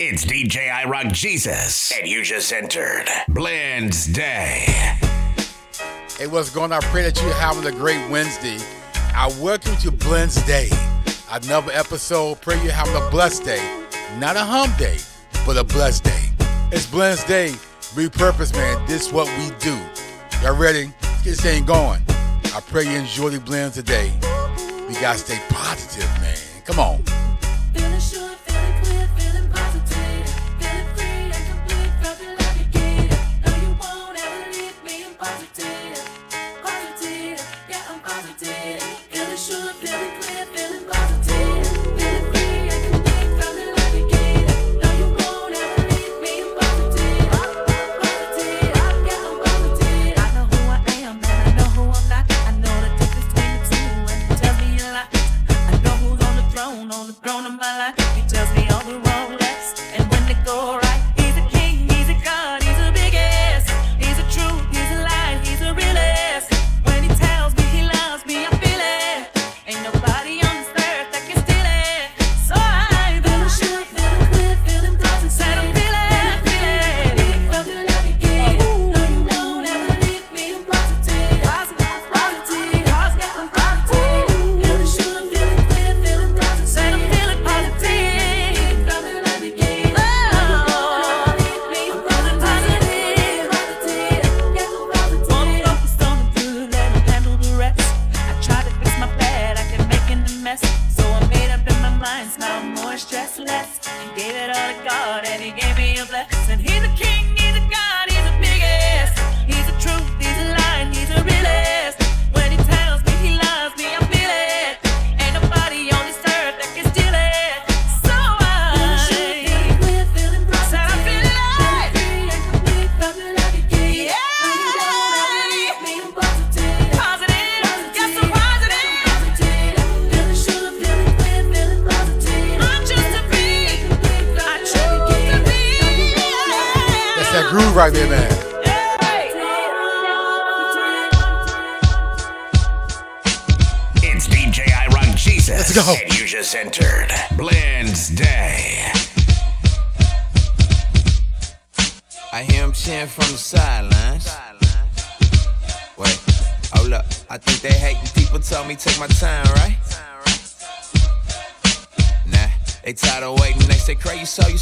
It's DJ I Rock Jesus, and you just entered Blends Day. Hey, what's going on? I pray that you're having a great Wednesday. I welcome you to Blends Day, another episode. Pray you're having a blessed day, not a hum day, but a blessed day. It's Blends Day, repurpose, man. This is what we do. Y'all ready? Let's get this thing going. I pray you enjoy the blends today. We gotta stay positive, man. Come on.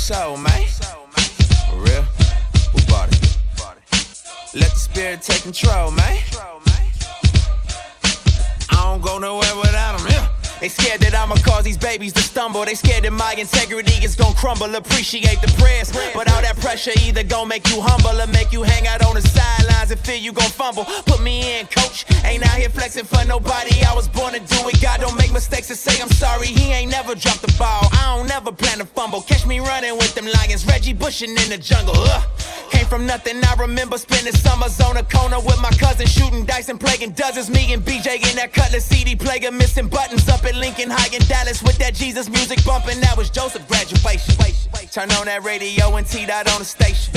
Soul, man. For real? Who bought it? Let the spirit take control, man. I don't go nowhere without them, yeah. They scared that I'ma cause these babies to stumble. They scared that my integrity is gonna crumble. Appreciate me running with them lions. Reggie bushing in the jungle. Ugh. Came from nothing. I remember spending summers on a corner with my cousin, shooting dice and playing dozens. Me and BJ in that cutlass CD player, missing buttons up at Lincoln High in Dallas with that Jesus music bumping. That was Joseph graduation. Turn on that radio and T dot on the station.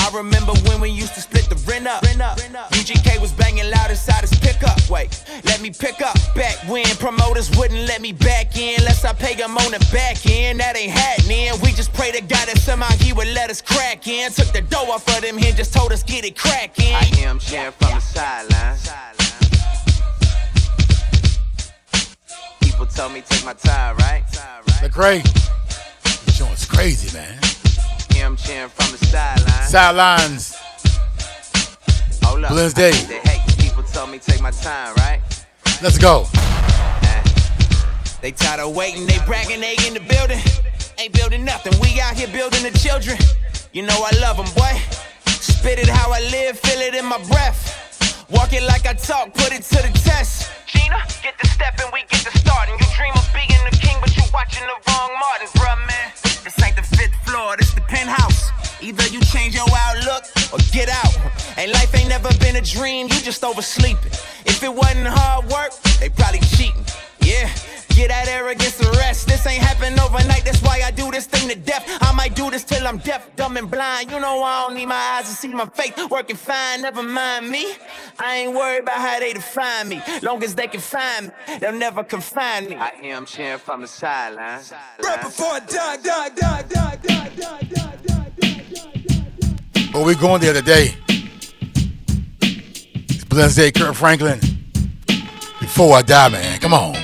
I remember when we used to split the rent up. UGK was banging loud inside his pickup. Wait, let me pick up. Back when promoters wouldn't let me back in unless I pay them on the back end. That ain't happening. We just pray to God that somehow he would let us crack in. Took the dough off of them and just told us get it cracking. I hear him cheering from the sidelines. People tell me take my time, right? Look, Craig. This joint's crazy, man. Him cheering from the sidelines. Sidelines. Hold up. Day. think They hate people tell me take my time, right? Let's go. They tired of waiting, they bragging, they in the building. Ain't building nothing, we out here building the children. You know I love them, boy. Spit it how I live, feel it in my breath. Walk it like I talk, put it to the test. Gina, get the step and we get the starting. You dream of being the king, but you watching the wrong Martin, bruh, man. This ain't the fifth floor, this the penthouse. Either you change your outlook or get out. And life ain't never been a dream, you just oversleeping. If it wasn't hard work, they probably cheating. Yeah, Get that arrogance and rest. This ain't happen overnight. That's why I do this thing to death. I might do this till I'm deaf, dumb, and blind. You know I don't need my eyes to see my face working fine. Never mind me. I ain't worried about how they define me. Long as they can find me, they'll never confine me. I am cheering from the sidelines. Right before I die, die, die, die, die, die, die, die, die. Well, we going there today. It's Blase, Kirk Franklin. Before I die, man. Come on.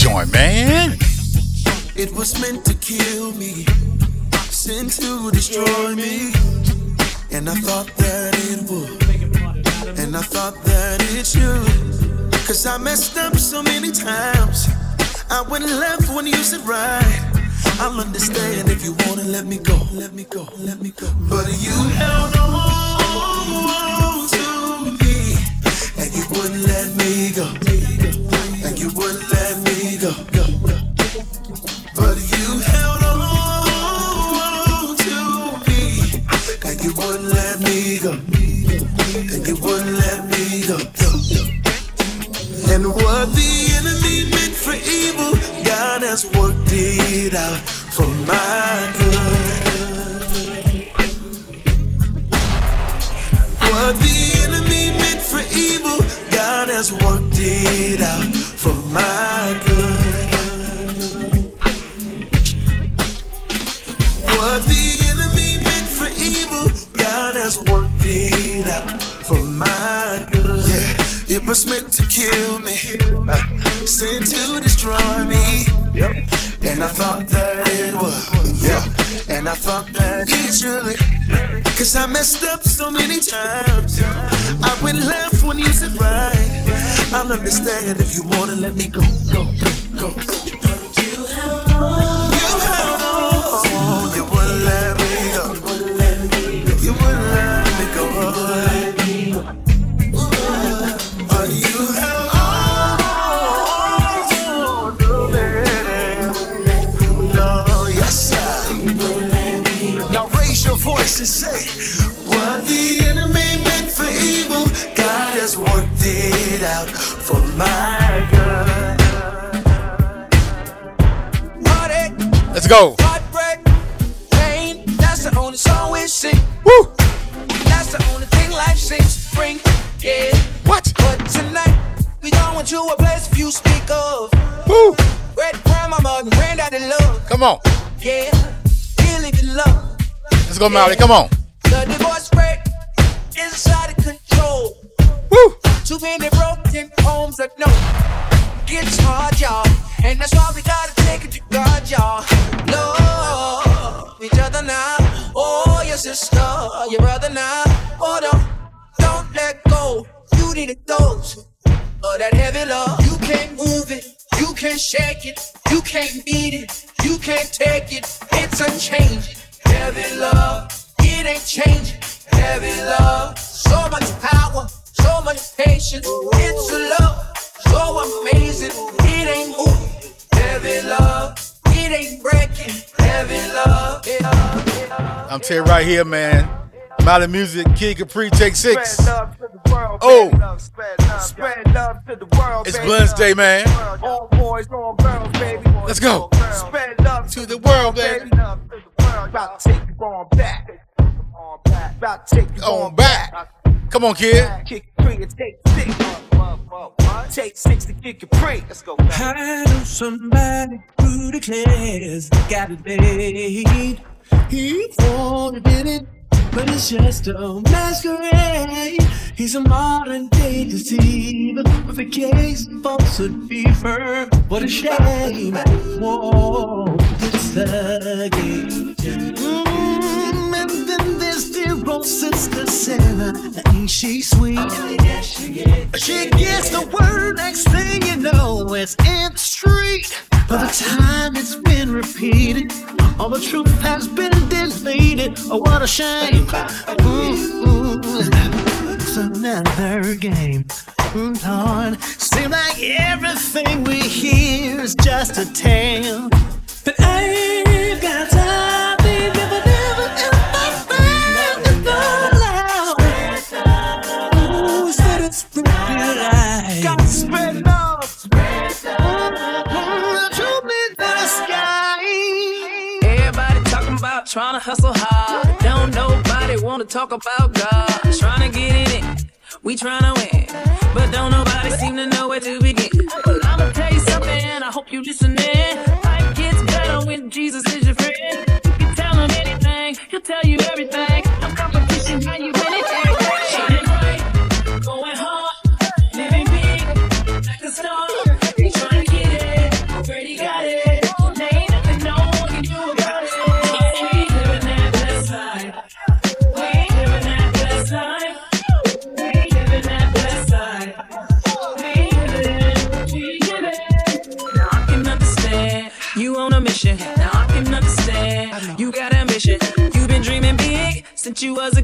joint, man. It was meant to kill me, sent to destroy me. And I thought that it would, and I thought that it should. Cause I messed up so many times. I went left when you said right. I'll understand if you wanna let me go, let me go, let me go. But you held on to me, and you wouldn't let me go. Kill me, sent to destroy me. And I thought that it was, yeah. And I thought that it should. Cause I messed up so many times. I went left when you said right. I'll understand if you wanna let me go, go, go, go. My good. Heartache, Let's go. heartbreak, pain. That's the only song we sing. Woo! That's the only thing life seems to bring. Yeah. What? But tonight, we going to a place few speak of. Woo! Great grandmama and granddaddy love. Come on. Yeah. Really good love. Let's go, Mali. Come on. The divorce rate is out of control. Too many broken homes that know it's hard, y'all. And that's why we gotta take it to God, y'all. Love each other now. Oh, your sister, your brother now. Oh, don't, don't let go. You need a dose of that heavy love. You can't move it. You can't shake it. You can't beat it. You can't take it. It's unchanging. I'm right here, man. Mali Music, Kid Capri, take six. Spread love to the world, Oh. Love, spread love, spread love to the world. It's. Blends Day, man. All boys, all girls, baby. Let's go. Spread love To the world, baby. Love to the world. About to take you on back. About to take you on back. Come on, kid. And take six. Take six to kick it free. Let's go. I know somebody who declares got it made. He wanted it, but it's just a masquerade. He's a modern day deceiver with a case of falsehood fever. What a shame. Whoa, it's the game. Mm, and then there's dear old sister Sarah. Ain't she sweet? Oh, she gets the word, next thing you know, it's in the street. By the time it's been repeated, all the truth has been deleted. Oh, what a shame. Ooh, it's another game. Lord, seems like everything we hear is just a tale. But I ain't got time, baby, but light. Got to spread love. Mm, Everybody talking about trying to hustle hard. Don't nobody wanna talk about God. Trying to get in it, we trying to win. But don't nobody seem to know where to begin. I'ma tell you something, I hope you listening. You was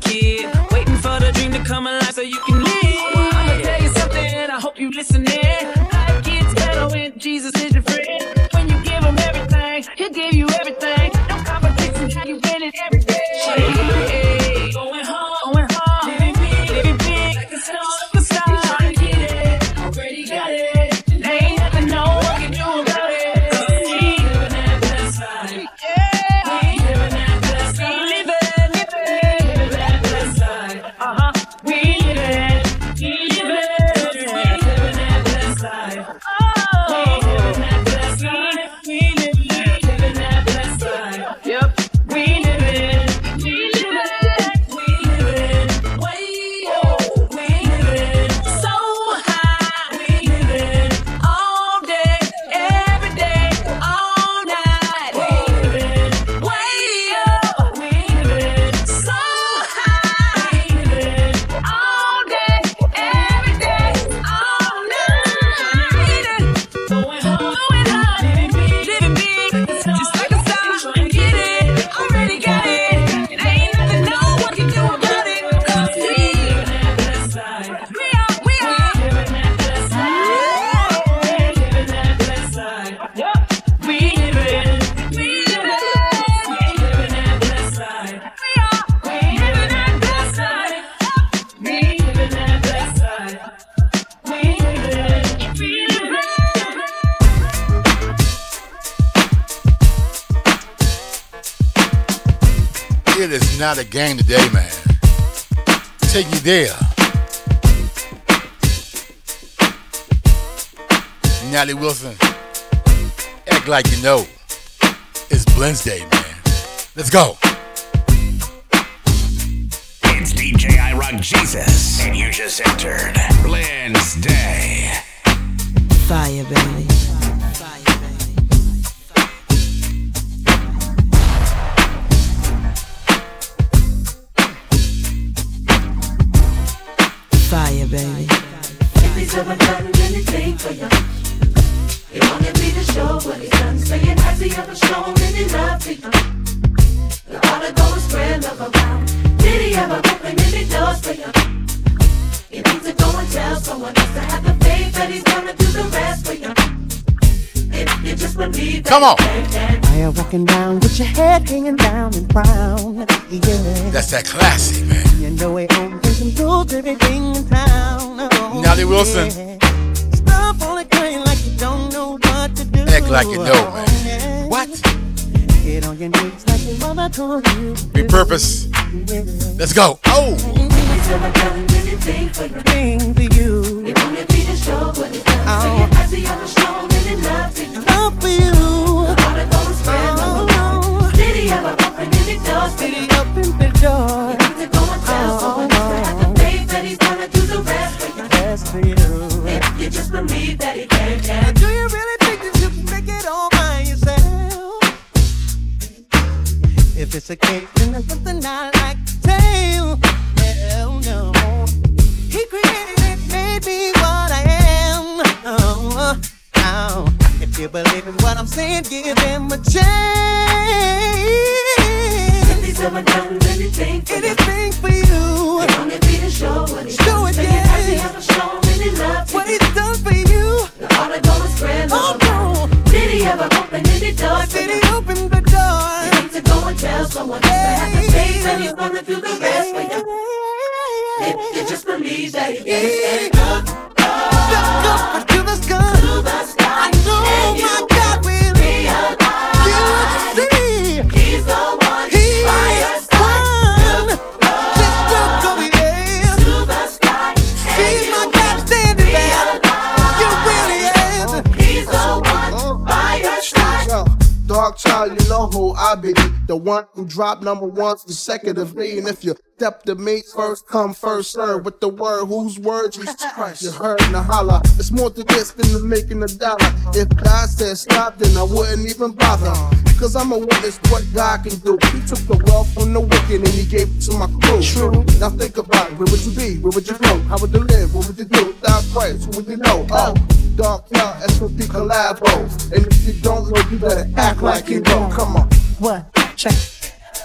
Take Fire, baby. If he's ever done anything for you, it only be to show what he's done. Saying has he ever shown any love to you? You ought to go and spread love around. Did he ever open any doors for you? You need to go and tell someone else to have the faith that he's gonna do the rest for you. Just Come on. he can. Are you walking down with your head hanging down and frown? Yeah. That's that classic, man. You know it owns and rules everything in town. Oh, Natalie Wilson. Stop on it crying like you don't know what to do. Act like you know, man. Oh. What? Get on your knees like your mama told you. Repurpose. Let's go. Oh, If he's ever done anything for you, Thing oh, for If it's a case, then there's something I like to tell. Hell no. He created and made me what I am. Oh, oh. If you believe in what I'm saying, give him a If chance. he's ever done anything for you, Anything for you. it only be to show what he's Show done. it, Saying, has he yeah. shown any love What you? he's done for you. You to go spread Oh love no. Did he ever open any doors Did he open and else to have the faith that he's gonna do the rest for you. You just believe that he can, can. Look up The one who dropped number one consecutively. And if you step to me, first come, first serve. With the word, whose word you, you heard in the holler. It's more to this than the making a dollar. If God said stop, then I wouldn't even bother. Cause I'm a witness what God can do. He took the wealth from the wicked and he gave it to my crew. True. Now think about it. Where would you be? Where would you go? How would you live? What would you do without Christ? Who would you know? Oh, oh. Dark Cloud, SOP collabos. And if you don't know, you better act like you know. Come on. What? Check.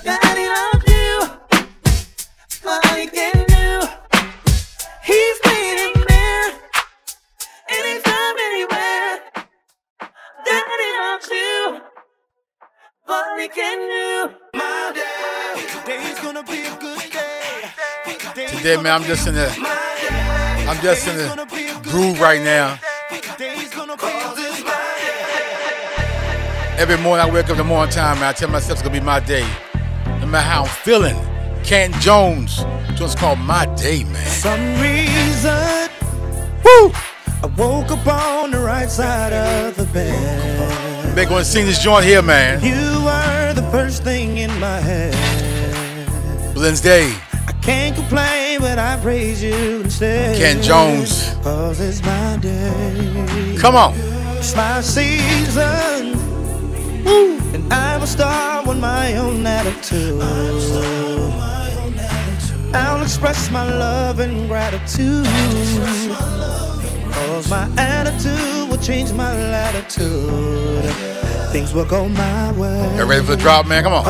Daddy loves you. All he can do. He's waiting there. Anytime, anywhere. Daddy loves you. All he can do. My day. Today's gonna be a good day. today, man, I'm just in the, I'm just in the groove right now. Every morning I wake up in the morning time, man. I tell myself it's gonna be my day. No matter how I'm feeling. Canton Jones. So it's called My Day, man. some reason. Woo! I woke up on the right side of the bed. Big gonna sing this joint here, man. You were the first thing in my head. Blends Day. I can't complain, but I praise you instead. Ken Jones. Cause it's my day. Come on. It's my season. And I will start with my own attitude. I'll express my love and gratitude. Cause my attitude will change my latitude. Things will go my way. You ready for the drop, man? Come on.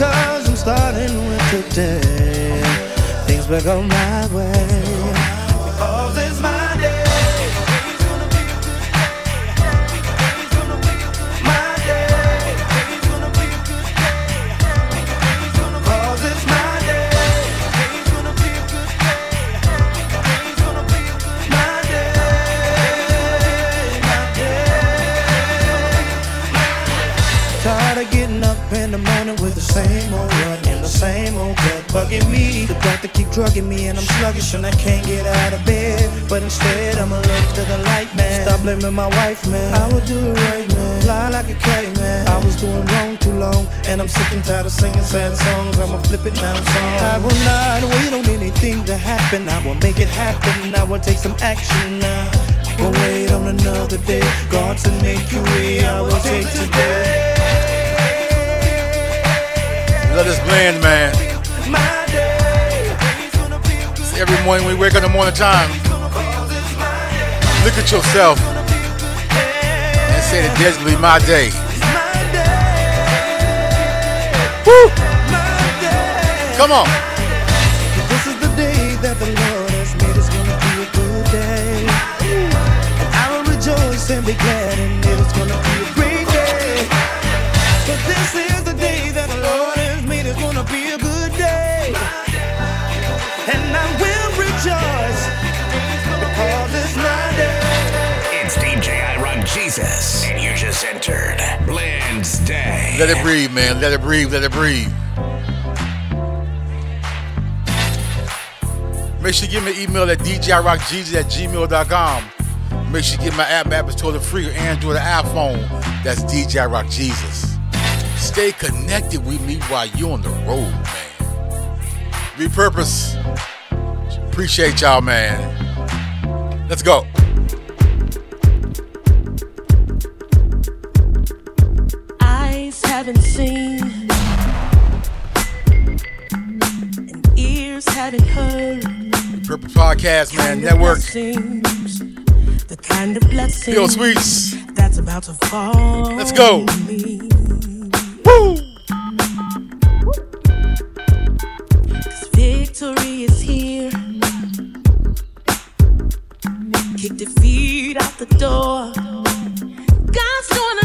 Cause I'm starting with today. Things will go my way. Same old rut and the same old gut bugging me. The doctor keep drugging me and I'm sluggish and I can't get out of bed. But instead I'ma look to the light, man. Stop blaming my wife, man. I will do it right, man. Fly like a kite, man. I was doing wrong too long and I'm sick and tired of singing sad songs. I'ma flip it now, song. I will not wait on anything to happen. I will make it happen. I will take some action now. Won't wait on another day. God to make you way. I will take today. Let us blend, man. Every morning we wake up in the morning time, look at yourself and say that today's gonna be my day. Woo! Come on. Let it breathe, man. Let it breathe. Let it breathe. Make sure you give me an email at djrockjesus at gmail.com. Make sure you get my app. My app is totally free on Android or iPhone. That's DJ Rock Jesus. Stay connected with me while you're on the road, man. Repurpose. Appreciate y'all, man. Let's go. Haven't seen, and ears haven't heard. Purpose Podcast, man. Network. The kind of blessing Bill Sweets. that's about to fall. Let's go. me. Woo! 'Cause victory is here. Kick defeat out the door. God's doing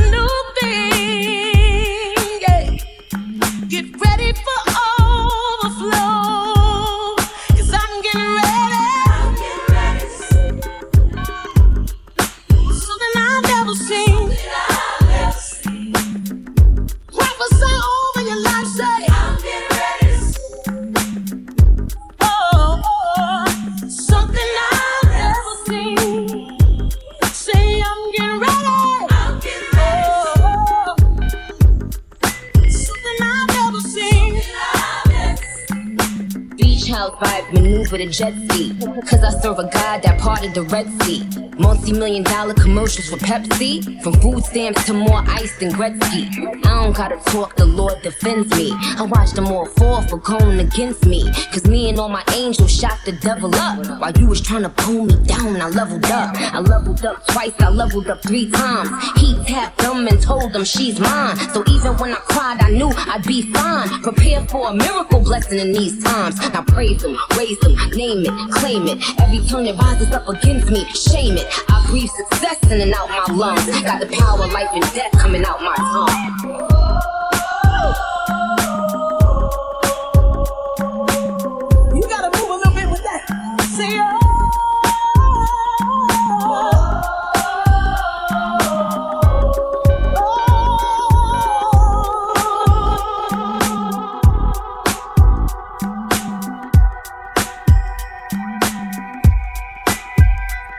Beach house vibe, maneuver the jet ski. Cause I serve a God that parted the Red Sea. Multi million dollar commercials for Pepsi. From food stamps to more ice than Gretzky. I don't gotta talk, the Lord defends me. I watch them all fall for going against me. Cause me and all my angels shot the devil up. While you was trying to pull me down, I leveled up. I leveled up twice, I leveled up three times. He tapped them and told them she's mine. So even when I cried, I knew I'd be fine. Prepare for a miracle blessing in these times. Now praise him, raise them, name it, claim it. Every tongue that rises up against me, shame it. I breathe success in and out my lungs. Got the power, life and death coming out my tongue.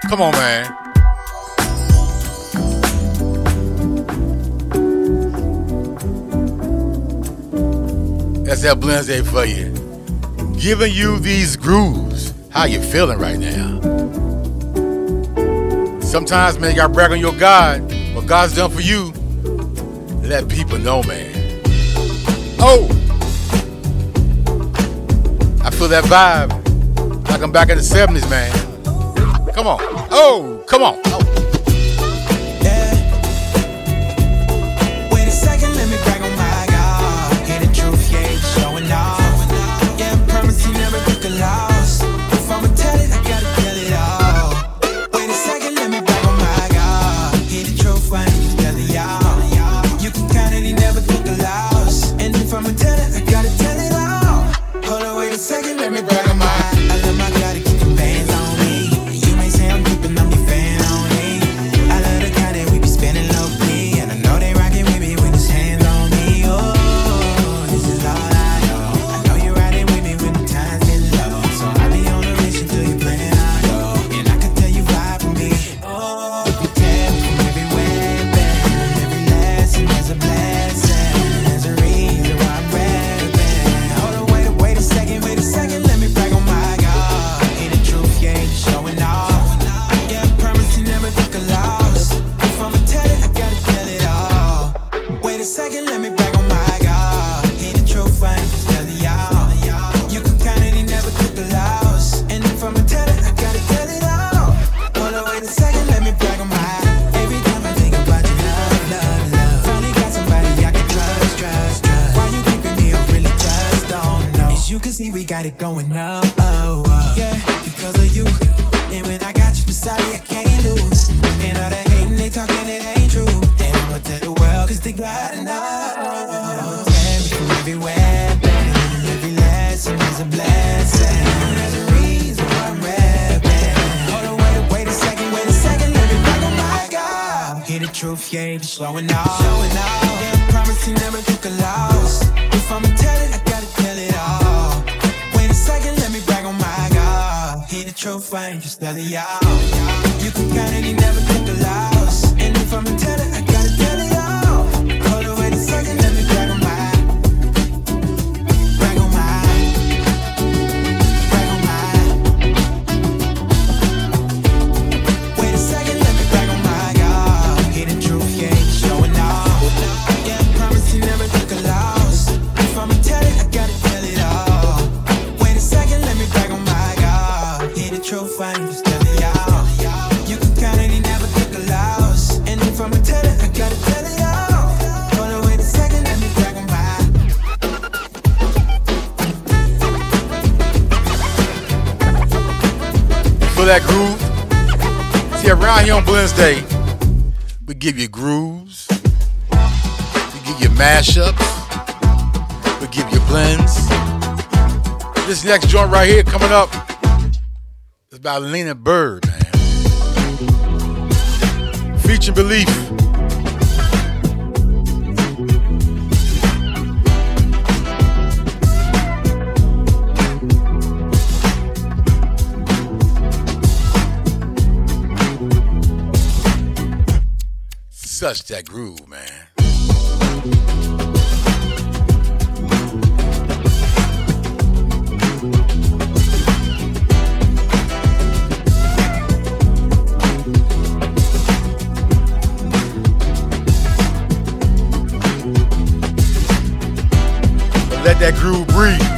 Come on, man. That's that Wednesday for you. Giving you these grooves. How you feeling right now? Sometimes, man, you gotta brag on your God. What God's done for you, let people know, man. Oh! I feel that vibe like I'm back in the 70s, man. Come on. Oh, come on. truth, you ain't slowing down. Slowing down. Damn promise you never took a loss. If I'ma tell it, I gotta tell it all. Wait a second, let me brag on my God. He the truth, I ain't telling y'all. You can count it, he never took a loss. And if I'ma tell it, I gotta tell. that groove? See, around here on Wednesday, we give you grooves, we give you mashups, we give you blends. This next joint right here coming up is by Lena Byrd, man. Featuring Beleaf. such that groove, man. Let that groove breathe.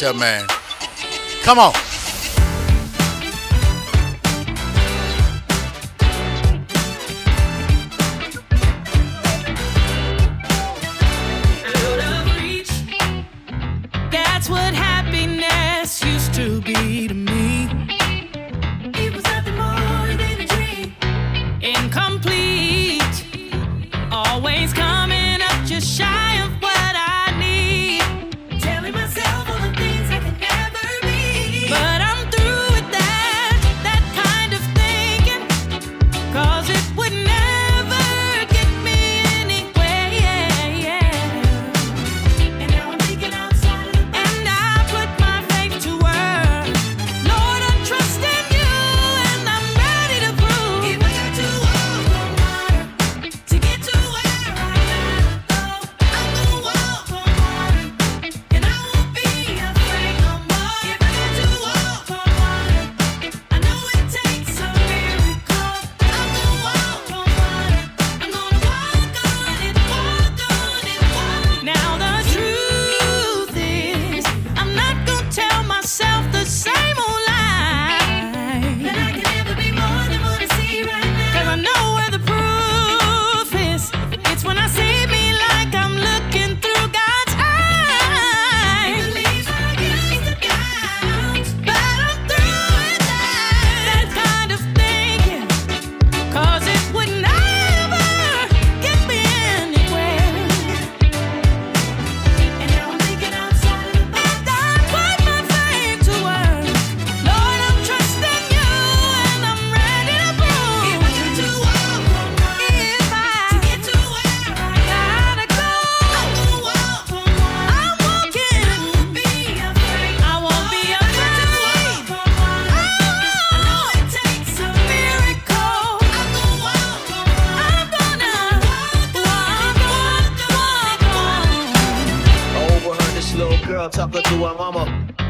That mashup, man. Come on. Out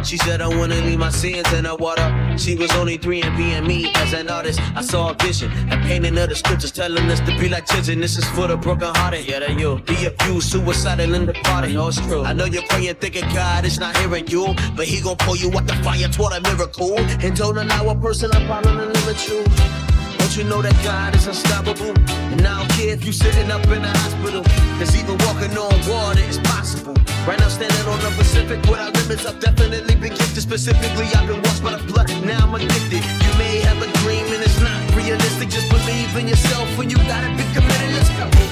She said, I wanna leave my sins in the water. She was only three and being me as an artist. I saw a vision, a painting of the scriptures telling us to be like children. This is for the brokenhearted. Yeah, that you. Be abused, suicidal in the party. No, it's true. I know you're praying, thinking God is not hearing you, but He gon' pull you out the fire toward a miracle. And don't allow a person to follow the limit you. Don't you know that God is unstoppable? And I don't care if you sitting up in the hospital. Cause even walking on water is possible. Right now standing on the Pacific without limits. I've definitely been gifted specifically. I've been washed by the blood, now I'm addicted. You may have a dream and it's not realistic. Just believe in yourself when you gotta be committed. Let's go.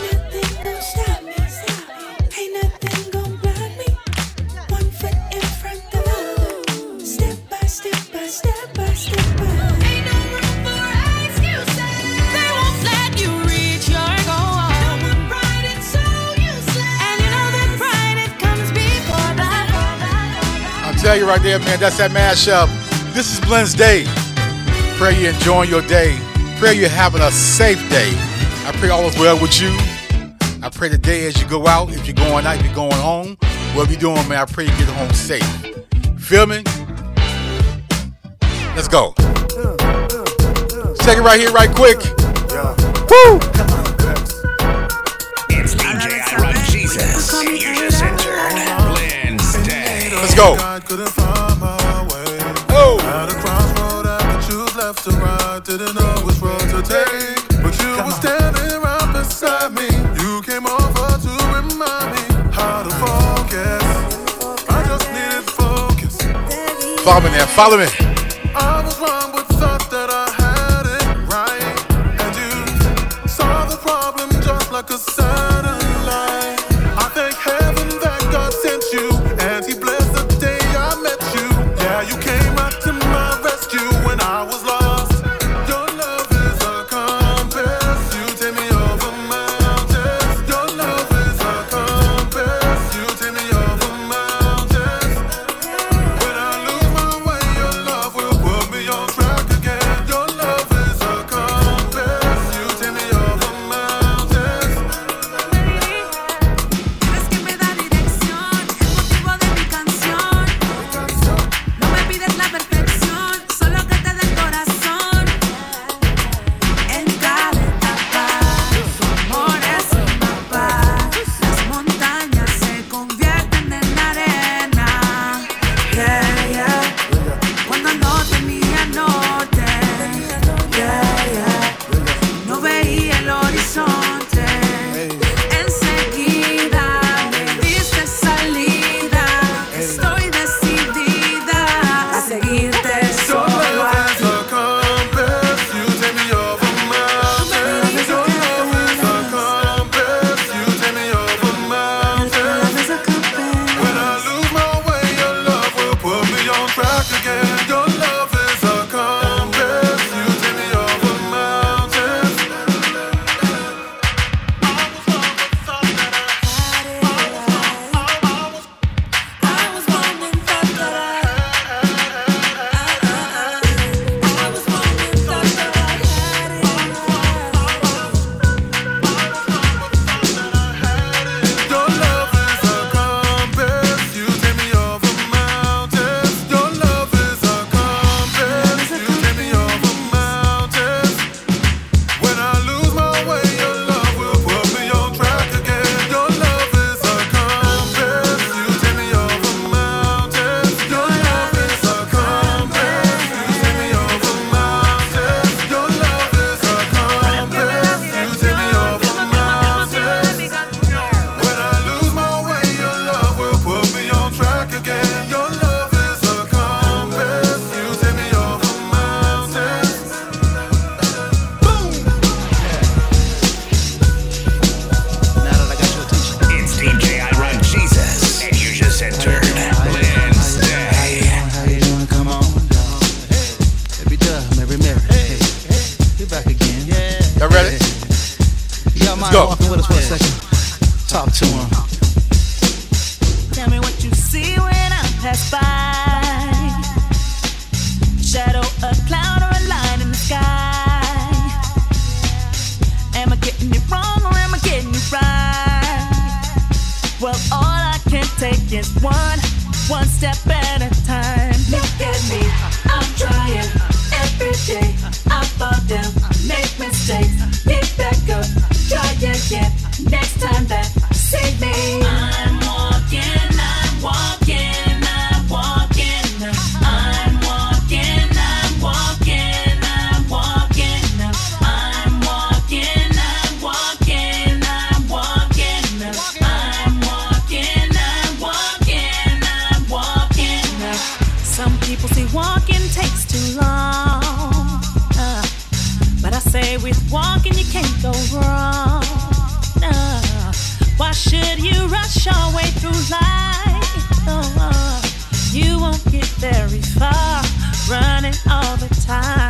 Tell you right there, man, that's that mashup. This is Blendz Day. Pray you're enjoying your day. Pray you're having a safe day. I pray all is well with you. I pray the day as you go out, if you're going out, if you're going home, whatever you're doing, man, I pray you get home safe. Feel me? Let's go. Check it right here, right quick. Woo! Let's go. Oh. At a crossroad, I could choose left or right. Didn't know which road to take. But you were standing right beside me. You came over to remind me how to focus. I just needed focus. Follow me now, follow me. Y'all ready? Yeah, Let's go. walking with us for a second? Talk to him. Tell me what you see when I pass by. Shadow, a cloud, or a line in the sky. Am I getting wrong or am I getting right? Well, all I can take is one, one step at a time. Look at me, I'm trying every day. I fall down shakes. Pick back up, try again. Next time that save me. with walking you can't go wrong. No. Why should you rush your way through life? No. You won't get very far running all the time.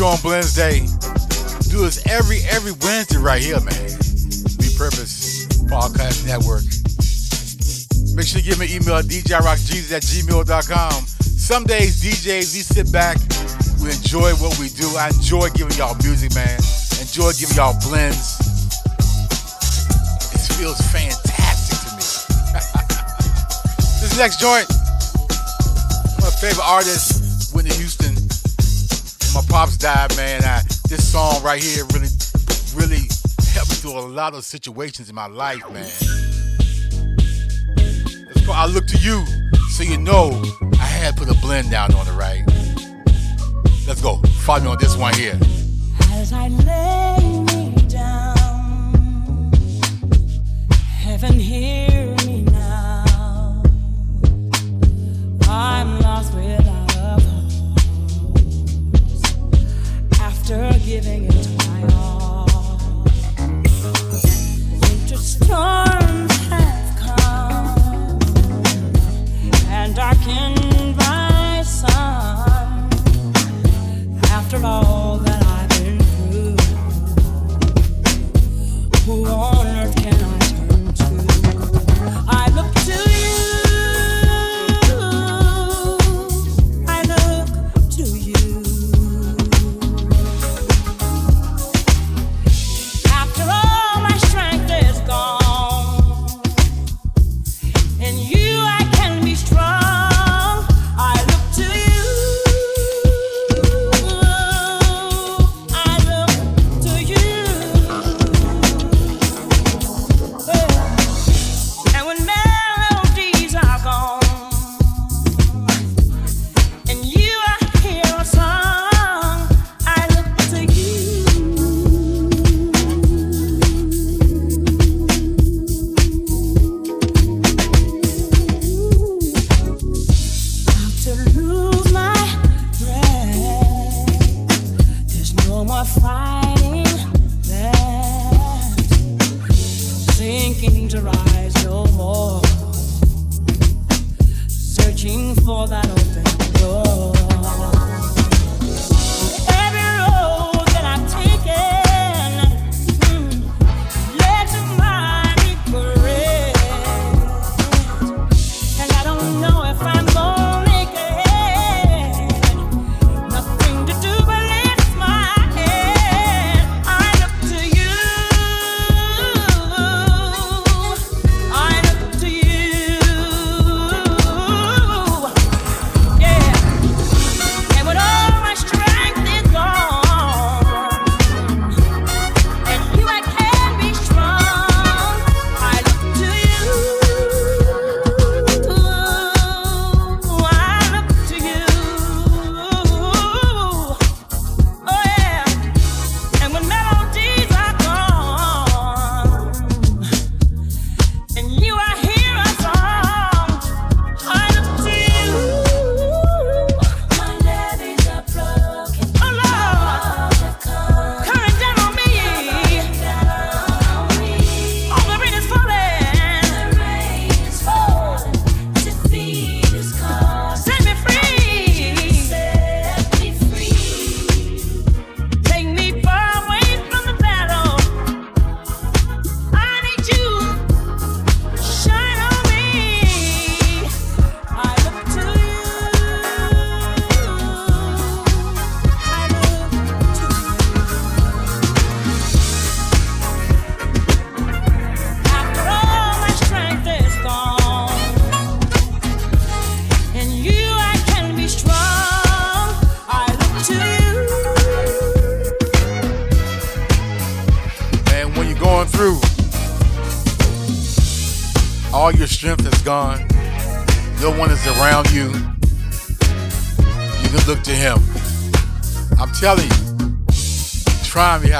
Pray you're enjoying Blendz Day. Do this every every Wednesday right here, man. Be Purpose Podcast Network. Make sure you give me an email at djrockjesus at gmail.com. Some days, DJs, we sit back, we enjoy what we do. I enjoy giving y'all music, man. Enjoy giving y'all blends. It feels fantastic to me. this next joint, my favorite artist, pops died, man. I, this song right here really, really helped me through a lot of situations in my life, man. I Look to You, so you know I had put a blend down on it, right? Let's go. Follow me on this one here. As I lay me down, heaven hear After giving it my all, winter storms have come and darkened my sun. After all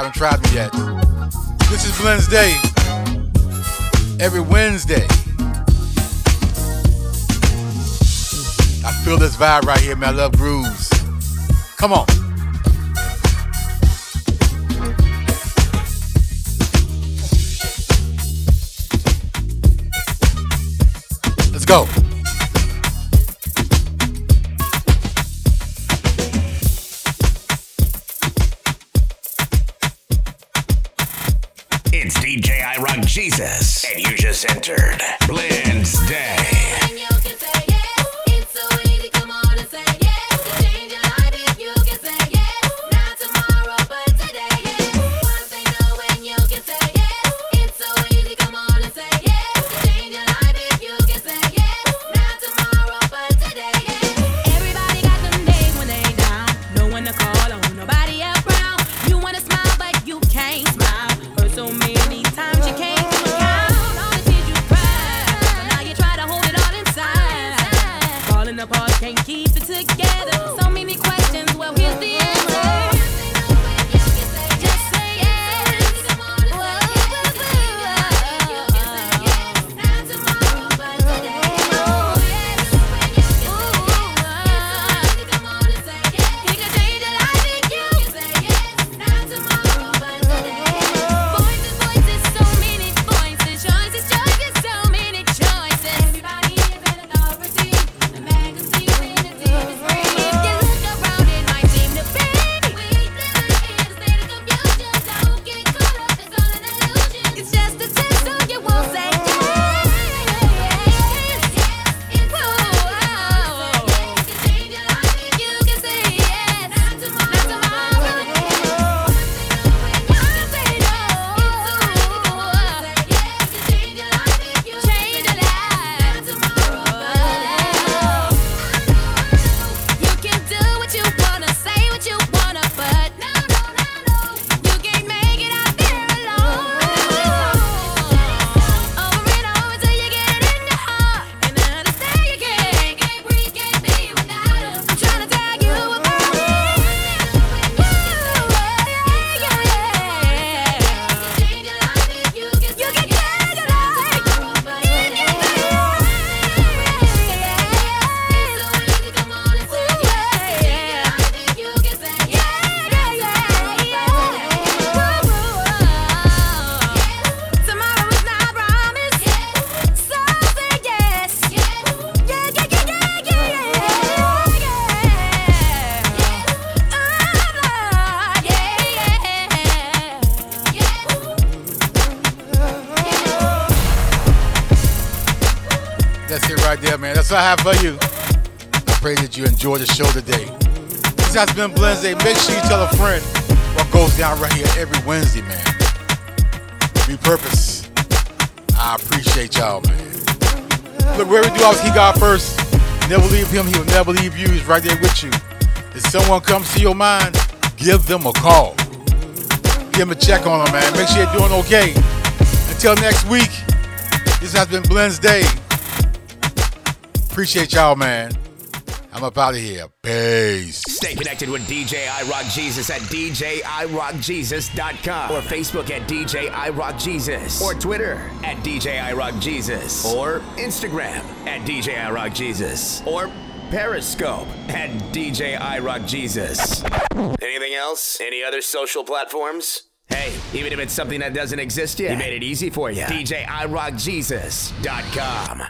haven't tried me yet. This is Blendz Day. Every Wednesday. I feel this vibe right here, man. I love grooves. Come on. I have for you. I pray that you enjoy the show today. This has been Blendz Day. Make sure you tell a friend what goes down right here every Wednesday, man. Be purpose. I appreciate y'all, man. Look, where we do ours, he got first. Never leave him, he'll never leave you. He's right there with you. If someone comes to your mind, give them a call. Give them a check on them, man. Make sure you're doing okay. Until next week, this has been Blendz Day. Appreciate y'all, man. I'm up out of here. Peace. Stay connected with DJ I Rock Jesus at DJIRockJesus.com or Facebook at DJ I Rock Jesus or Twitter at DJ I Rock Jesus or Instagram at DJ I Rock Jesus or Periscope at DJ I Rock Jesus. Anything else? Any other social platforms? Hey, even if it's something that doesn't exist yet, he made it easy for you. DJIRockJesus.com.